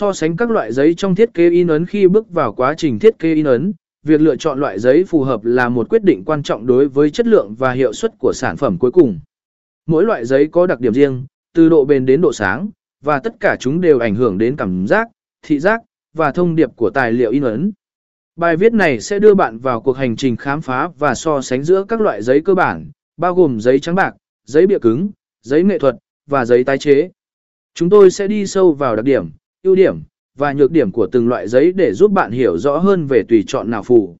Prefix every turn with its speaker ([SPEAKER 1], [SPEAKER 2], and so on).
[SPEAKER 1] So sánh các loại giấy trong thiết kế in ấn khi bước vào quá trình thiết kế in ấn, việc lựa chọn loại giấy phù hợp là một quyết định quan trọng đối với chất lượng và hiệu suất của sản phẩm cuối cùng. Mỗi loại giấy có đặc điểm riêng, từ độ bền đến độ sáng, và tất cả chúng đều ảnh hưởng đến cảm giác, thị giác, và thông điệp của tài liệu in ấn. Bài viết này sẽ đưa bạn vào cuộc hành trình khám phá và so sánh giữa các loại giấy cơ bản, bao gồm giấy trắng bạc, giấy bìa cứng, giấy nghệ thuật, và giấy tái chế. Chúng tôi sẽ đi sâu vào đặc điểm, ưu điểm, và nhược điểm của từng loại giấy để giúp bạn hiểu rõ hơn về tùy chọn nào phù.